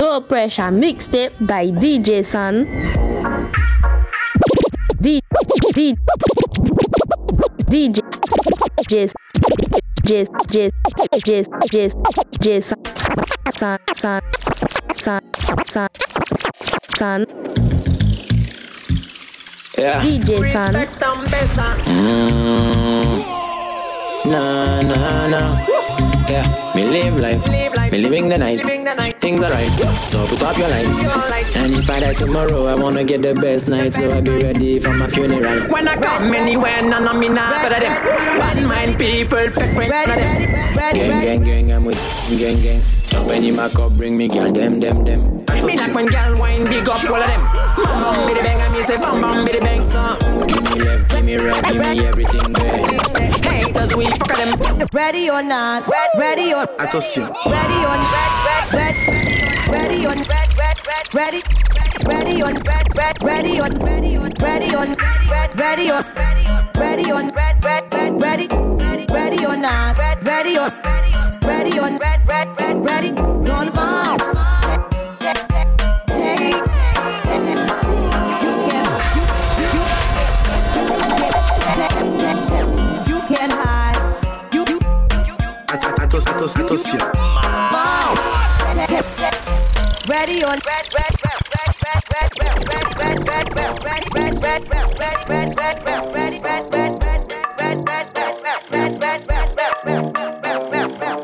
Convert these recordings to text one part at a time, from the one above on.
No pressure mixtape by DJ Svnd. D D DJ Svnd Sun Sun Sun Sun Sun Yeah. DJ Sun. Ah. Nah, nah, nah. Yeah, me live life. Me living the night. Things are right. So put up your lights. And if I die tomorrow, I wanna get the best night. So I be ready for my funeral. When I come anywhere, none of me not for them. One mind people, fake friend, none them. Gang, gang, gang, I'm with gang, gang. Jump any my cup, bring me girl, them, them, them. Me like when girl wine big up all of them. Bam bam biddy bang, and me say bam bam biddy bang son. Give me left, give me right, give me everything there. Haters we fuck them. Ready or not, ready or Attention. ready on red, red, red, ready on red, red, red, ready, ready on red, red, ready on, ready on, ready on, red, ready on, ready on, red, red, red, ready, ready, ready not, red, ready on, ready on, red, red, red, ready, fall. Take, you can't hide. You, you, Attention, attention, attention. Ready on red, red, red, red, red, red, red, red, red, red, ready, red, red, red, red, red, red, red, ready, red, red, red, red, red, red, red, red, red, red, red, red, red, red.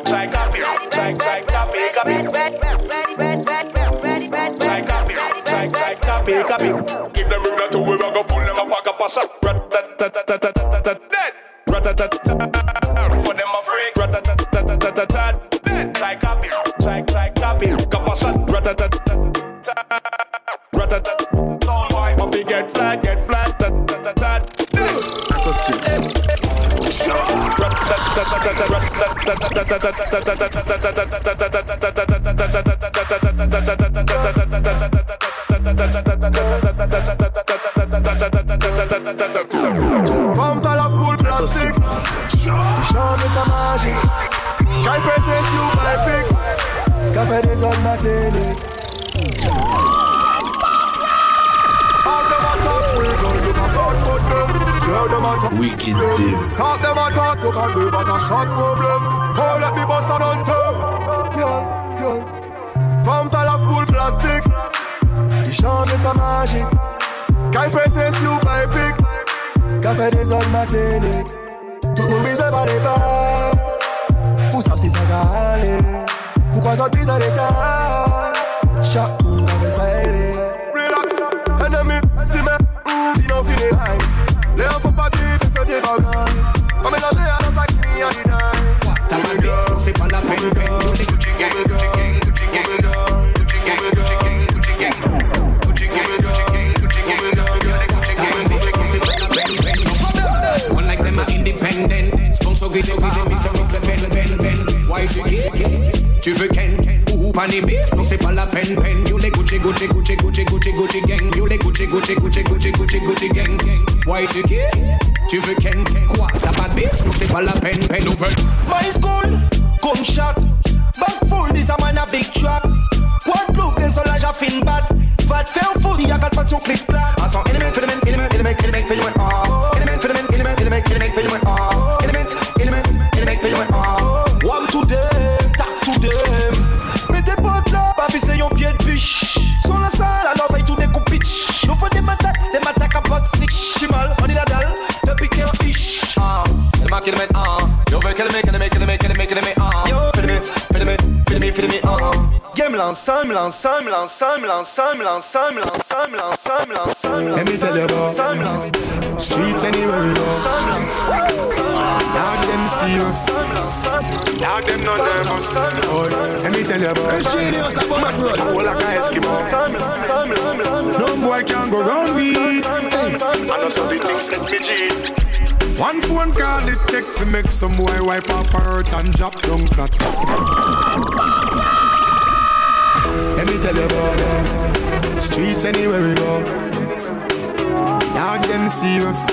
Try copy, try, try, copy, copy. Red, red, red, ready, red, red, red, ready, red, Try red, copy, try, try, copy, copy. Give them that two, we a full, never pack a pass up. Rat-tat-tat-tat-tat-tat-tat. Dead. Femme t'as Wicked Talk them out you can do but a shot problem Oh, let me bust an anthem Girl, girl Femme t'as la full plastique Il change sa magie? Qu'elle pète sur my pic Qu'a fait des hommes matinés Tout le monde bise par les bas Pour ça si ça va aller Pourquoi ça bise à l'état Chaque monde avait ça Tu veux Ken, ou pas ni beef, non c'est pas la peine, peine. You les Gucci, Gucci, Gucci, Gucci, Gucci, Gucci gang. You les Gucci, Gucci, Gucci, Gucci, Gucci, Gucci gang. Why tu Tu veux Ken, quoi T'as pas de beef, non c'est pas la peine, peine. Nouvelle. My school, gunshot. Back full, this a man a big trap. Quad look, then so large a fin bat. Fat fell food, y'a got pas son click flat. En son element, element, element, element, element, element, ah. Element, element, element, element, element, element, ah. Element, element, element, element, ah. One to Ah, element, element, ah. Yo, veut qu'elle me, qu'elle me, qu'elle me, qu'elle me, qu'elle me, ah. Yo, fais me, fais me, fais me, fais me, ah. Game l'ensemble, l'ensemble, l'ensemble, l'ensemble, l'ensemble, l'ensemble, l'ensemble, l'ensemble. Let me tell you about l'ensemble, l'ensemble. Streets anywhere we go Dog them serious Dog them no nervous Oh, let me tell you about Whole like a Eskimo No boy can go round we I know some big things let me G One phone call it take to make some boy wipe off her hurt and drop down flat Let me tell you about it. Streets anywhere we go Dog them serious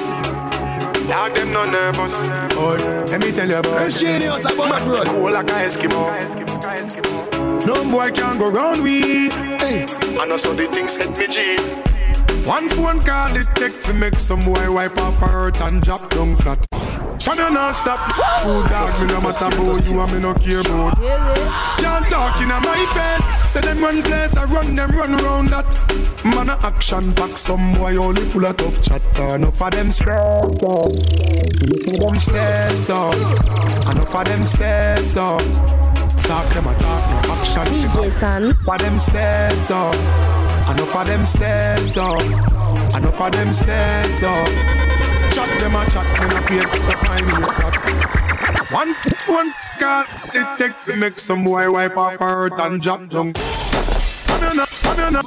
Dog them no nervous Oh, let me tell you about it. Genius about my brother. Cool like a Eskimo No boy can go round we. Hey, I know so the things hit me G. One phone call it take to make some boy wipe up hurt and drop down flat. Father not stop. Food dog, me no matter about you and me no care about. Can't talk in my face. Say them run place, I run them run round that. Man a action pack, some boy only full of tough chatter. Enough of them stress up. Enough of them stress up. Enough of them stress up. Talk them a talk, no action. DJ. Enough of them stairs up. Enough of them stairs up. Enough of them stairs up. Chat them a chat, them a pay the fine rate that. One one call it take to make some boy wipe off her hurt and drop down. Fabiola, Fabiola.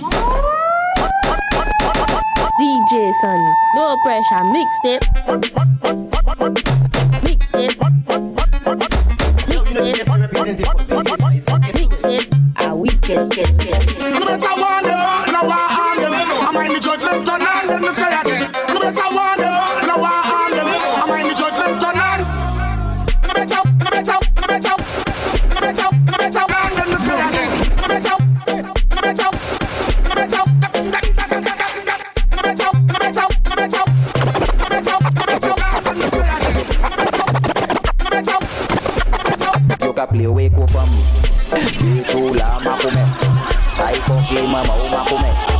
DJ Svnd. No pressure. Mixtape. Mixtape. Mixtape. Mixtape. Ah, a wicked, get, get, judgment turn on, then me say again. And better warn them, and I want on. I mind the judgment turn on. And I better, and I better, and I better, and I better, and I better warn them, then me say again. And I better, and I better, and I better, and I better. play wake up from me. Play cool, I'm a come. I fuck you, mama, I'm a come.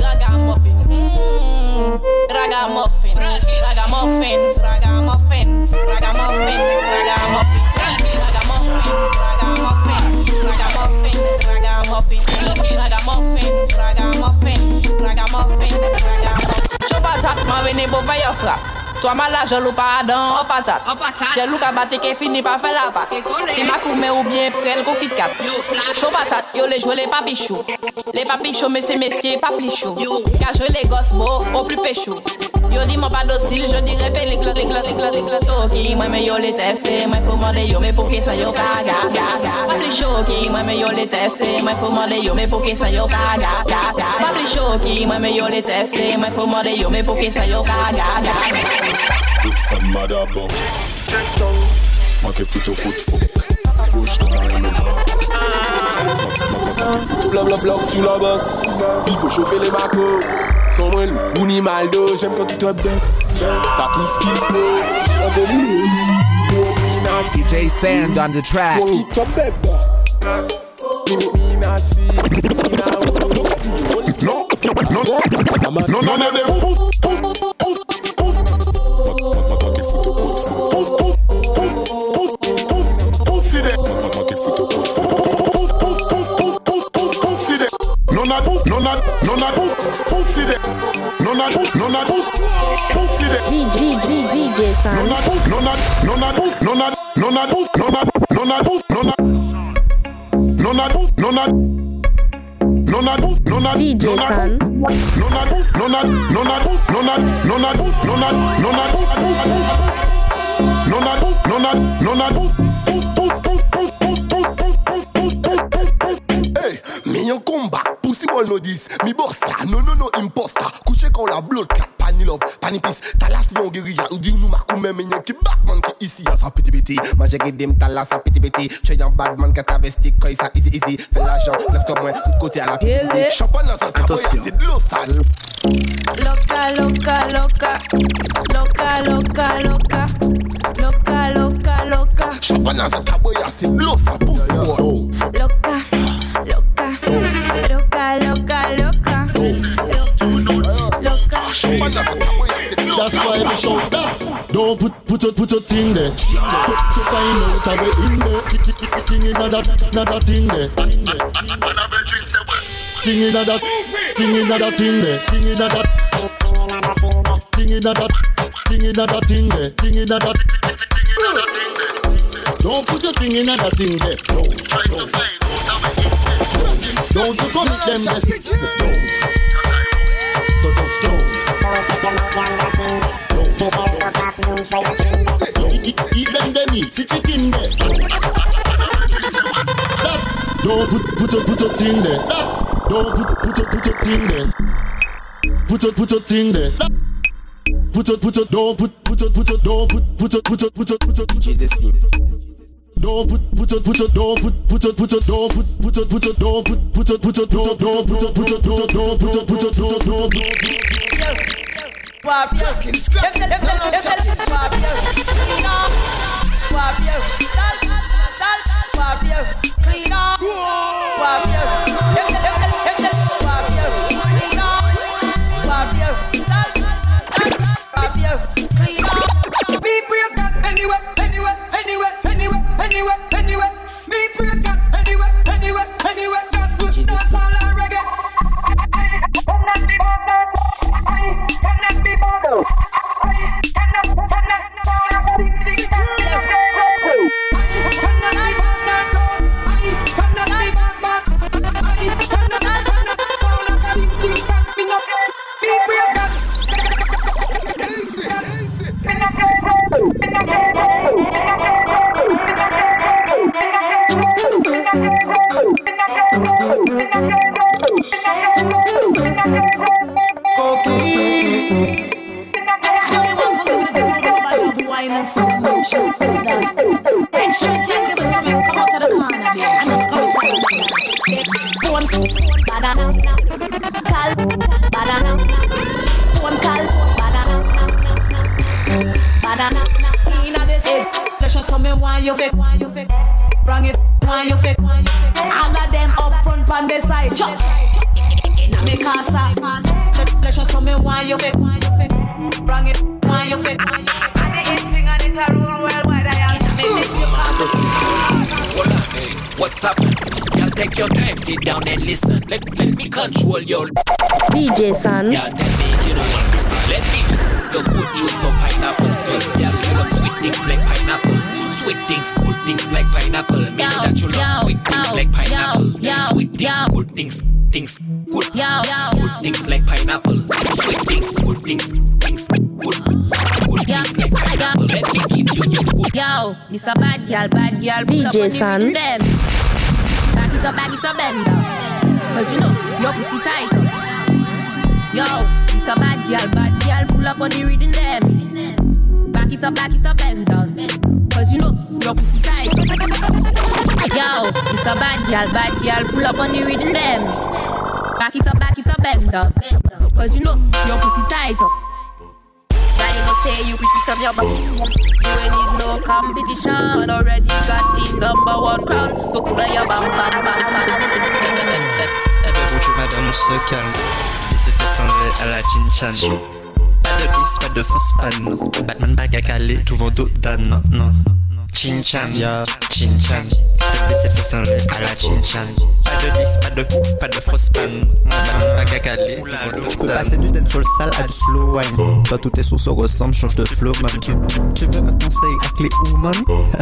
ragamuffin, mm, ragamuffin, ragamuffin, ragamuffin, Ragamuffin, ragamuffin, ragamuffin, ragamuffin, ragamuffin, ragamuffin, ragamuffin, ragamuffin. Chop a tat ma we nebo vaya flap. Swa mala jelou pa adan, an patat Jelou ka bate ke fini pa faire la pat Si makoume ou bien frère, ko kit kat Chou patat, yo le jwe le papichou Le papichou me se mesye paplichou Ka les le gosbo, au plus pechou Yo di mwen pas docile, je di repe le klat, le klat, le Toki, yo le teste, moi faut mande yo mais pour qui ça yo ka ga moi mais yo le teste, moi faut mande yo mais pour qui ça yo ka ga moi mais yo le teste, moi faut yo yo Foot Make faut chauffer les moi J'aime quand tu T'as tout ce qu'il faut CJ Sand on the track pussy de non a non a pussy de DJ, DJ, DJ Svnd. non a non a non a non a non a non a non a non a non a non a non a non a DJ non a Svnd. non a non a non a non a non a non a non a non a non a non a Hey, dis Mi boss la, no no no imposter Couché quand la blood clot, pani love, pani peace. Talas yon guérilla, ou di nou makou men Men yon ki Batman ki isi, ya sa piti piti Manje talas sa piti piti Che yon badman ka travesti, koy sa easy easy. Fè l'argent, flex comme moi, tout côté à la piti piti Champagne dans sa caboya, c'est de l'eau sale. Loca, loca, loca. Loca, loca, loca. Loca, loca, loca. Champagne dans sa de l'eau sale loca. That's why me shout that. Don't put put your put your thing there. To, find out how we in there. Tick tick tick thing in that that thing there. Thing in that thing in that thing there. Thing in that thing in that thing in that thing there. Thing in that thing there. Don't put your thing in that thing there. Don't try to find out how we in there. Don't you commit them. Don't. So just don't. Don't put put your put your thing there. Don't put put your put your thing there. Put your put your thing there. Put your put your don't put put your put your don't put put your put your put your put put your don't put put your put your don't put put your put your don't put put your put your don't put put your put your don't don't put your put your don't don't put your put your don't don't warrior. Them say, them say, them Me praise God. Just put that all on reggae. wine you fake, why you fake. Bring it, why you fake, why you fake. All of them up front, on the side, chop. Inna me casa, let's show some me why you fake, why you fake. Bring it, why you fake, why you fake. Hold on, hey, what's up? Y'all take your time, sit down and listen. Let, let me control your DJ Svnd. Y'all tell me you don't want this. Let me the good juice of pineapple. Hey, y'all love sweet things like pineapple. Sweet things, good things like pineapple. Meaning that you love sweet things like pineapple. Sweet things, good things, things, good, good things like pineapple. Sweet things, good things, things, good, good things like pineapple. Let me give you your good. Yo, this a bad girl, bad girl. Pull up DJ on Sun. Back it up, back it up, bend down. Cause you know, your pussy tight. Yo, this a bad girl, bad girl. Pull up on the rhythm them. Back it up, back it up, bend down. Cause you know, your pussy tight up. Yo, this a bad girl, bad girl. Pull up on the rhythm them. Back it up, back it up, bend down. Cause you know, your pussy tight up. You know say you pretty from your back. You ain't need no competition. Already got the number one crown. So pull your bam bam bam bam. Eh ben bonjour madame, on se calme. À la chin-chan. Pas de bis, pas de fausse panne. Batman bag à caler, tout vent d'eau d'âne. Non, non. Chin-chan, ya, chin-chan. Te laisser faire sangler à la chin-chan. Pas de bis, pas de pas de fausse panne. Batman bag à caler, Je peux passer du dance sur le sale à du slow wine. Toi, toutes tes sous se ressemblent, change de flow, man. Tu, tu, veux un conseil à clé woman?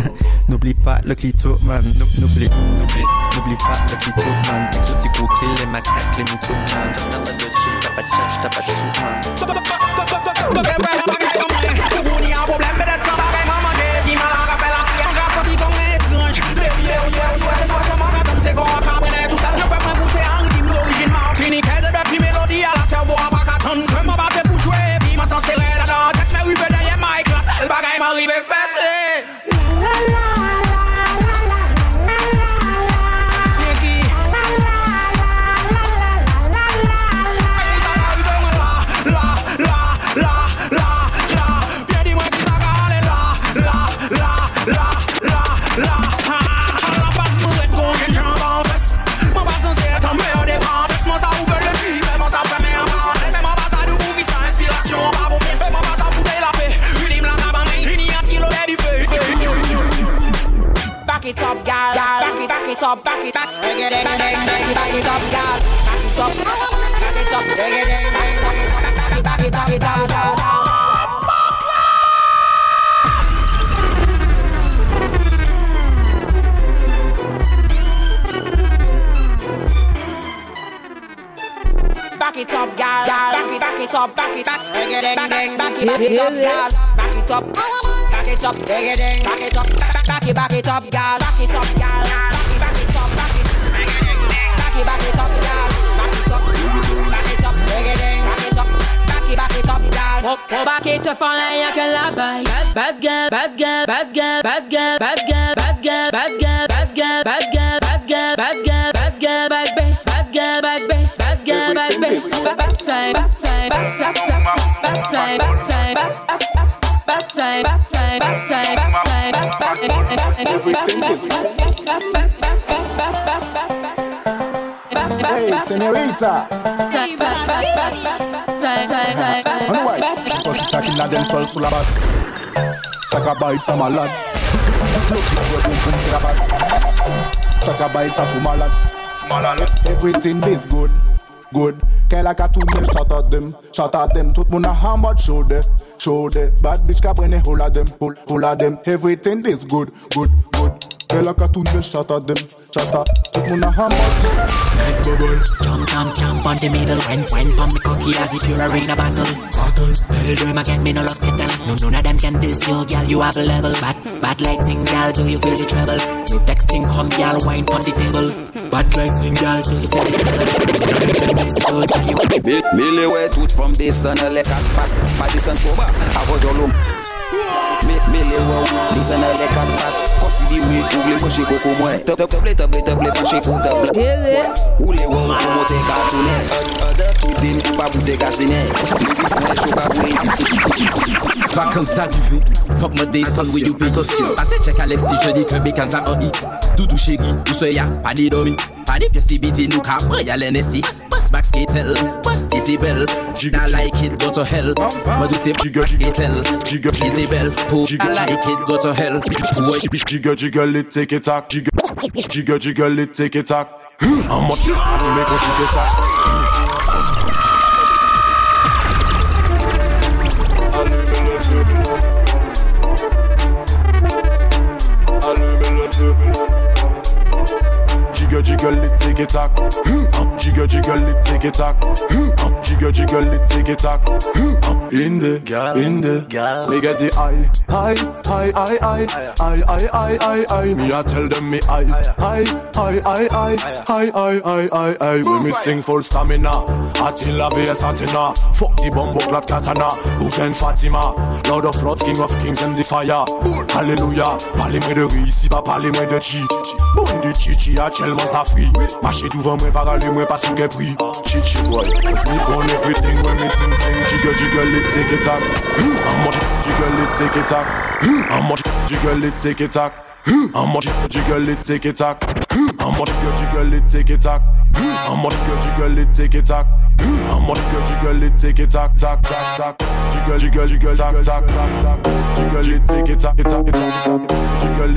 N'oublie pas le clito, man. Nou- N'oublie, n'oublie, n'oublie pas le clito, man. Exotique ou kill les macaques, les moutons, man. Pas de chill, t'as pas up, gal. back it, back, it up, back it, ding, ding, ding, back it up, girl, back it up, back it up, ding, ding, ding, back it up, back it, back it, back it, down, down, down. back it up, gal. Back it, back it up, back it, back, back it, back it, back it up, gal. Back it up, back it up, ding, ding, back it up, back, back it, back it up, gal. Back it up, gal. Back it, back it up, back it, back it, back it up, gal. Back it up, back it up, ding, ding, back it up, back it, back it up, gal. Oh, oh, back it up en l'air que la baille. Bad girl, bad girl, bad girl, bad girl, bad girl, bad girl, bad girl, bad girl, bad girl, bad girl, bad girl, bad girl, bad bass, bad girl, bad bass, bad girl, bad bass. Back time, back time, back tap tap tap, back time, back time, back back back time, back time, back time, back time, back back Everything is Hey, senorita. Anyway, but the talking of them soul full. Sucker by some a. Look, Everything is good good. Kè la ka toune, chata dem, chata dem. Tout moun a hamad, show de, show de. Bad bitch ka prene, hola dem, hol, hola dem. Everything is good, good, good. Kaya like a tunnel, shot at them, shot at. Tout moun a hammer. Nice bubble. Jump, jump, jump on the middle. Wine, wine, pump me cocky as if you're a ring a battle. Battle. Tell them again, me no love skittle. No, none of them can diss you, girl. You have a level. Bad, bad like sing, girl. Do you feel the treble? No texting, come, girl. Wine on the table. Bad like sing, girl. Do you feel the treble? None of them can diss you, girl. You Mille ouais tout from this and le cat pat Pas this and toba Avo jolum Mille ouais This and le cat pat Kosi di oui, ou vle mwen cheko kou mwen Tep tep ble, tep ble, tep ble, fan cheko tep ble Jere Ou le wou mwen monte kartounen Ode kouzine, pa bouze gazine Mibis mwen choka pou eti Vakans adive, fok mwen desan wè yu pe tosyo Ase chek Alex ti jodi ke bekan sa an i Doutou chegi, ou soya, pa ni domi. Pa ni pies biti nou ka mwen yalen esi back skatel, bust Isabel. I like it, go to hell. Moi douce bust back skatel Isabel, pour I like it, go to hell. Jiggle jiggle it, take it tack. Jiggle jiggle jiggle it, take it tack. How much will make a jiggle tack? Jiggle it, take it tack. Jiggle jiggle it, take it tack. Jiggle jiggle it, take it tack. In the, in the, me get the eye, eye, eye, eye, eye, eye, eye, eye, eye, eye. Me I tell them me eye, eye, eye, eye, eye, eye, eye, eye, eye, eye. When me sing full stamina, Attila vs Athena. Fuck the bumbo clat katana, Bouken Fatima. Lord of Lords, King of Kings and the fire. Hallelujah, parlez-moi de riz, si pas parlez-moi de chi. Bon de chichi, actuellement ça safri Mache duvan mwen parale mwen pa souke pri Chichi boy, fnik on everything mwen me sing sing Jiggle jiggle it take it tak An mwen jiggle it take it tak An mwen jiggle it take it tak An mwen jiggle it take it tak An mwen jiggle it take it tak An mwen jiggle it take it tak An jiggle it take it tak tak tak tak Jiggle jiggle jiggle tak tak tak take it Jiggle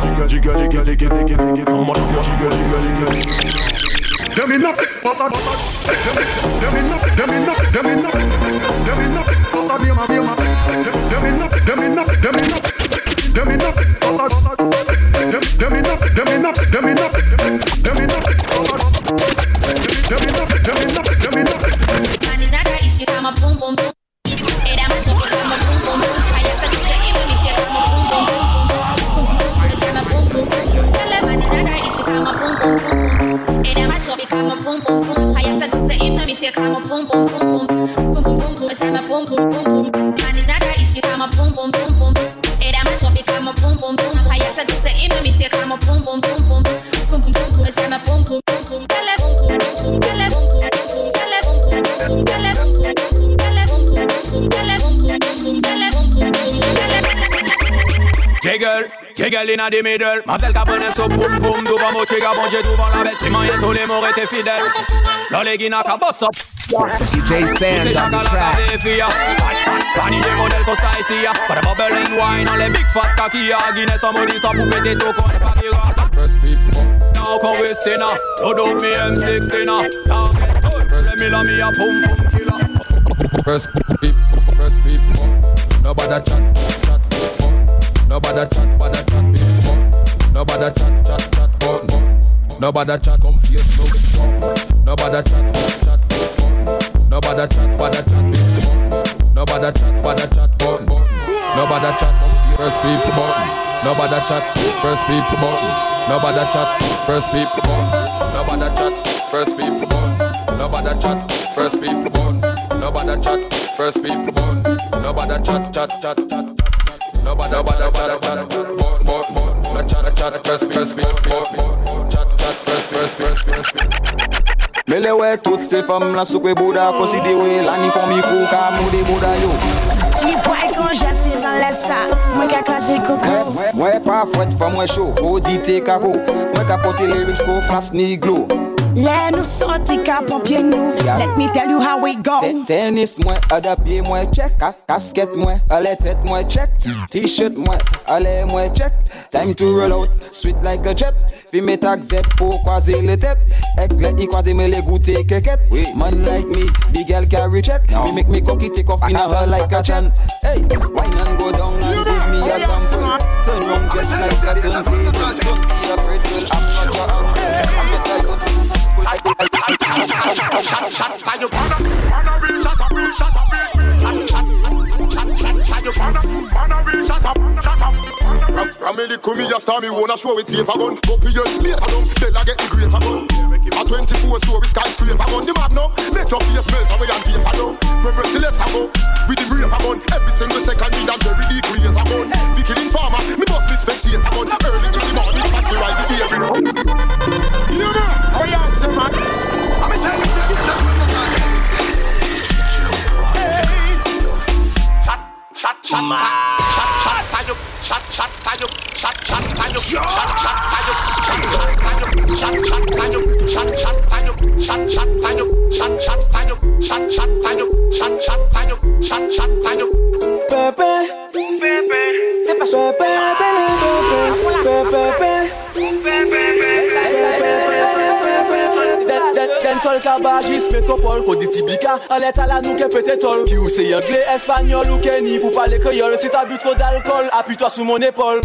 Ciga ciga ciga ciga ciga Ama ciga ciga ciga ciga Dem in passa passa Dem in dem in dem in dem in passa dem a dem a Dem in dem in dem in dem in passa dem dem in dem in dem in dem in boom boom boom E now I show me come. Tigel in the middle, so poum poum. Devant mon bon devant la bête? Tous les étaient fidèles. Boss up. Svnd on the track. Pani de modèle qu'on ici Pas de bubble and wine les big fat Guinness en maudit poupée T'es tout pas Best people. Now qu'on reste na. Me M16 na. Target la a poum poum Best people. Best people. Nobody chat. Nobody chat, nobody chat, people. Nobody chat, chat, chat, people. Nobody chat, come face no. Nobody chat, chat, people. Nobody chat, nobody chat, people. Nobody chat, nobody chat, people. Nobody chat, come face press people button. Nobody chat, press people button. Nobody chat, press people button. Nobody chat, press people button. Nobody chat, press people button. Nobody chat, press people button. Nobody chat, chat, chat, chat. Nobody, nobody, nobody. Chat, chat, press, press, press, press, chat, chat, press, press, press, press, press. Mele we tout se fam la soukwe bouda Konsidere la ni fom i fou ka mou bouda yo. Ti boy kon jase san lè sa. Mwen ka kaje koko. Mwen pa fwet fwa mwen show. Ko di te kako. Mwen ka pote lyrics ko flas ni glow Lè nou sorti ka pompye nou Let me tell you how we go. Tennis mwen, ada pied mwen check. Kas Kasket mwen, ale tet mwen check. T-shirt mwen, ale mwen check. Time to roll out, sweet like a jet. Fi me tak zep pou kwaze le tet Ek le i kwaze me le goute keket Man like me, the girl carry check. Me make me cocky take off in a her like a chan. Hey, wine and go down and give me a sample. Turn round just like a turntable Don't be afraid, girl, I'm not your Shot, shot, fire, wanna, wanna real shot, a real shot, a real, shot, shot, shot, shot, you wanna, wanna real shot, a shot, a. Rameli kumi ya star me wanna show with paper gun. Go to your later gun, then I get the greater gun. A 24 story skyscraper gun, the magnum. Let your face melt away and paper down. When merciless I go, with the raper gun. Every single second me and bury the creator gun. Pepe, c'est pas Pepe, Pepe, Pepe, Pepe, Pepe, Pepe, Pepe, sol kabajis, metropol, kodi tibika An leta la nou ke pete tol Ki ou se yangle, espanyol ou keni Pou pale kreyol, si ta bu tro d'alkol Apuy to sou mon epol